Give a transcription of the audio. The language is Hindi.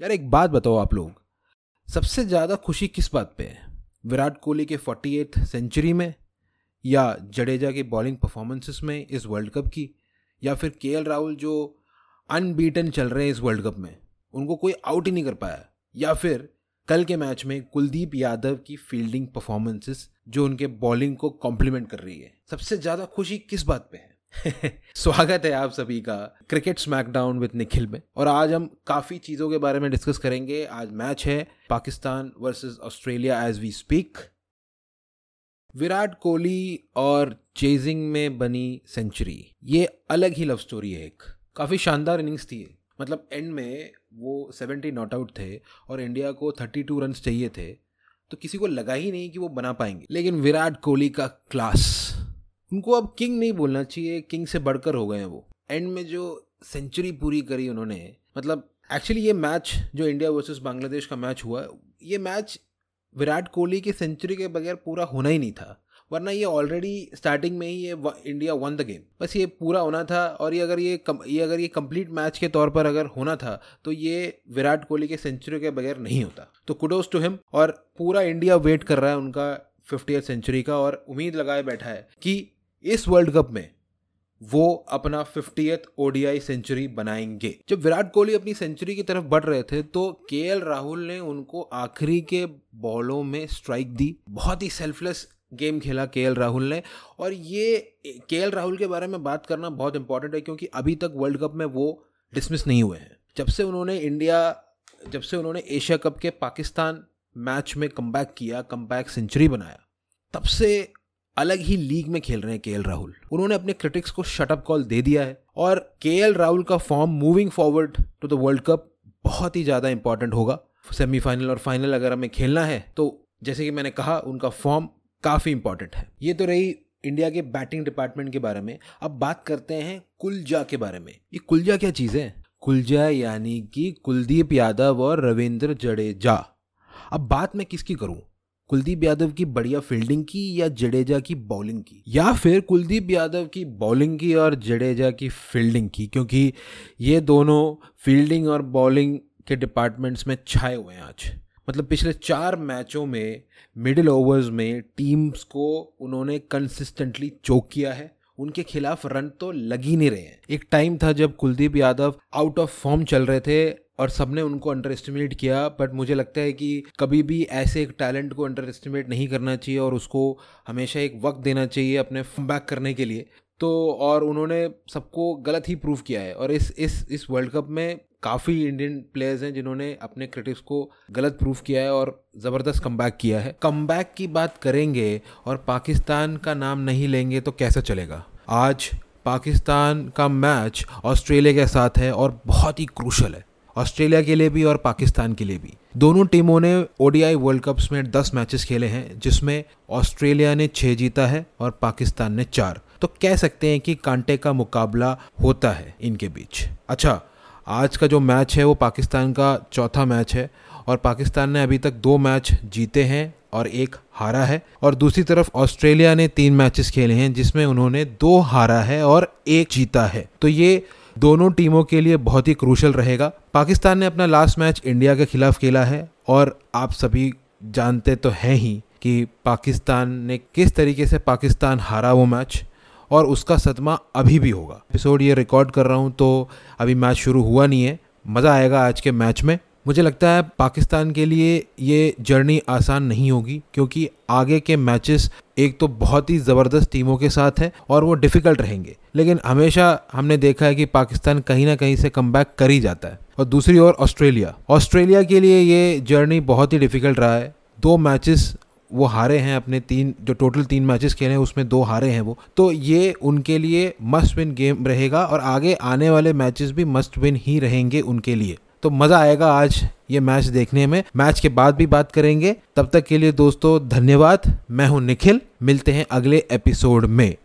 यार एक बात बताओ आप लोग। सबसे ज़्यादा खुशी किस बात पे है? विराट कोहली के फोर्टी एथ सेंचुरी में? या जडेजा की बॉलिंग परफॉर्मेंसेस में इस वर्ल्ड कप की? या फिर के राहुल जो अनबीटन चल रहे हैं इस वर्ल्ड कप में, उनको कोई आउट ही नहीं कर पाया? या फिर कल के मैच में कुलदीप यादव की फील्डिंग परफॉर्मेंसेस जो उनके बॉलिंग को कॉम्प्लीमेंट कर रही है, सबसे ज़्यादा खुशी किस बात पे है? स्वागत है आप सभी का क्रिकेट स्मैकडाउन विद निखिल में। और आज हम काफ़ी चीज़ों के बारे में डिस्कस करेंगे। आज मैच है Pakistan versus Australia as we speak Virat Kohli और चेजिंग में बनी सेंचुरी। ये अलग ही लव स्टोरी है एक। काफ़ी शानदार इनिंग्स थी। मतलब एंड में वो सेवेंटी नॉट आउट थे और इंडिया को थर्टी टू रन चाहिए थे। तो किसी को लगा ही नहीं कि वो बना पाएँगे। लेकिन विराट कोहली का क्लास उनको अब किंग नहीं बोलना चाहिए किंग से बढ़कर हो गए हैं वो। एंड में जो सेंचुरी पूरी करी उन्होंने मतलब एक्चुअली ये मैच जो इंडिया वर्सेस बांग्लादेश का मैच हुआ ये मैच विराट कोहली की सेंचुरी के बगैर पूरा होना ही नहीं था। वरना ये ऑलरेडी स्टार्टिंग में ही ये इंडिया वन द गेम बस ये पूरा होना था और ये अगर ये कम, ये अगर ये कंप्लीट मैच के तौर पर अगर होना था तो ये विराट कोहली के सेंचुरी के बगैर नहीं होता। तो कुडोज टू हिम और पूरा इंडिया वेट कर रहा है उनका फिफ्टी सेंचुरी का और उम्मीद लगाए बैठा है कि इस वर्ल्ड कप में वो अपना फिफ्टीथ ओडीआई सेंचुरी बनाएँगे। जब विराट कोहली अपनी सेंचुरी की तरफ़ बढ़ रहे थे तो के राहुल ने उनको आखिरी के बॉलों में स्ट्राइक दी। बहुत ही सेल्फलेस गेम खेला के राहुल ने। और ये के राहुल के बारे में बात करना बहुत इंपॉर्टेंट है, क्योंकि अभी तक वर्ल्ड कप में वो डिसमिस नहीं हुए हैं। जब से उन्होंने इंडिया जब से उन्होंने एशिया कप के पाकिस्तान मैच में कम किया कम सेंचुरी बनाया, तब से अलग ही लीग में खेल रहे हैं के राहुल उन्होंने अपने क्रिटिक्स को शटअप कॉल दे दिया है। और के राहुल का form moving forward to the world cup बहुत ही ज़्यादा इंपॉर्टेंट होगा। सेमीफाइनल और फाइनल अगर हमें खेलना है तो जैसे कि मैंने कहा, उनका फॉर्म काफ़ी इंपॉर्टेंट है। ये तो रही इंडिया के बैटिंग डिपार्टमेंट के बारे में। अब बात करते हैं कुलजा के बारे में। ये कुलजा क्या चीज़ है? कुलजा यानी कि कुलदीप यादव और रविंद्र जडेजा। अब बात मैं किसकी करूँ? कुलदीप यादव की बढ़िया फील्डिंग की या जडेजा की बॉलिंग की? या फिर कुलदीप यादव की बॉलिंग की और जडेजा की फील्डिंग की? क्योंकि ये दोनों फील्डिंग और बॉलिंग के डिपार्टमेंट्स में छाए हुए हैं आज। मतलब पिछले चार मैचों में मिडिल ओवर्स में टीम्स को उन्होंने कंसिस्टेंटली चोक किया है। उनके खिलाफ रन तो लग ही नहीं रहे हैं। एक टाइम था जब Kuldeep Yadav out of form चल रहे थे और सबने उनको अंडर एस्टिमेट किया बट मुझे लगता है कि कभी भी ऐसे एक टैलेंट को अंडर एस्टिमेट नहीं करना चाहिए और उसको हमेशा एक वक्त देना चाहिए अपने बैक करने के लिए। तो और उन्होंने सबको गलत ही प्रूव किया है और इस इस इस वर्ल्ड कप में काफ़ी इंडियन प्लेयर्स हैं जिन्होंने अपने क्रिटिक्स को गलत प्रूफ किया है और ज़बरदस्त कम किया है। कम की बात करेंगे और पाकिस्तान का नाम नहीं लेंगे तो कैसा चलेगा? आज पाकिस्तान का मैच ऑस्ट्रेलिया के साथ है और बहुत ही क्रूशल है। ऑस्ट्रेलिया के लिए भी और पाकिस्तान के लिए भी। दोनों टीमों ने ओडीआई वर्ल्ड कप्स में दस मैचेस खेले हैं, जिसमें ऑस्ट्रेलिया ने छः जीता है और पाकिस्तान ने चार। तो कह सकते हैं कि कांटे का मुकाबला होता है इनके बीच। अच्छा आज का जो मैच है वो पाकिस्तान का चौथा मैच है और पाकिस्तान ने अभी तक दो मैच जीते हैं और एक हारा है। और दूसरी तरफ़ ऑस्ट्रेलिया ने तीन मैचेस खेले हैं, जिसमें उन्होंने दो हारा है और एक जीता है। तो ये दोनों टीमों के लिए बहुत ही क्रूशल रहेगा। पाकिस्तान ने अपना लास्ट मैच इंडिया के खिलाफ खेला है और आप सभी जानते तो हैं ही कि पाकिस्तान ने किस तरीके से पाकिस्तान हारा वो मैच और उसका सदमा अभी भी होगा। एपिसोड ये रिकॉर्ड कर रहा हूँ तो अभी मैच शुरू हुआ नहीं है। मज़ा आएगा आज के मैच में। मुझे लगता है पाकिस्तान के लिए ये जर्नी आसान नहीं होगी, क्योंकि आगे के मैचेस एक तो बहुत ही ज़बरदस्त टीमों के साथ है और वो डिफ़िकल्ट रहेंगे। लेकिन हमेशा हमने देखा है कि पाकिस्तान कहीं ना कहीं से कम कर ही जाता है। और दूसरी ओर ऑस्ट्रेलिया। ऑस्ट्रेलिया के लिए ये जर्नी बहुत ही डिफ़िकल्ट रहा है। दो मैचेस वो हारे हैं अपने तीन, जो टोटल तीन मैचेस खेले हैं, उसमें दो हारे हैं वो। तो ये उनके लिए मस्ट विन गेम रहेगा और आगे आने वाले मैचेस भी मस्ट विन ही रहेंगे उनके लिए। तो मज़ा आएगा आज ये मैच देखने में। मैच के बाद भी बात करेंगे। तब तक के लिए दोस्तों, धन्यवाद। मैं हूँ निखिल। मिलते हैं अगले एपिसोड में।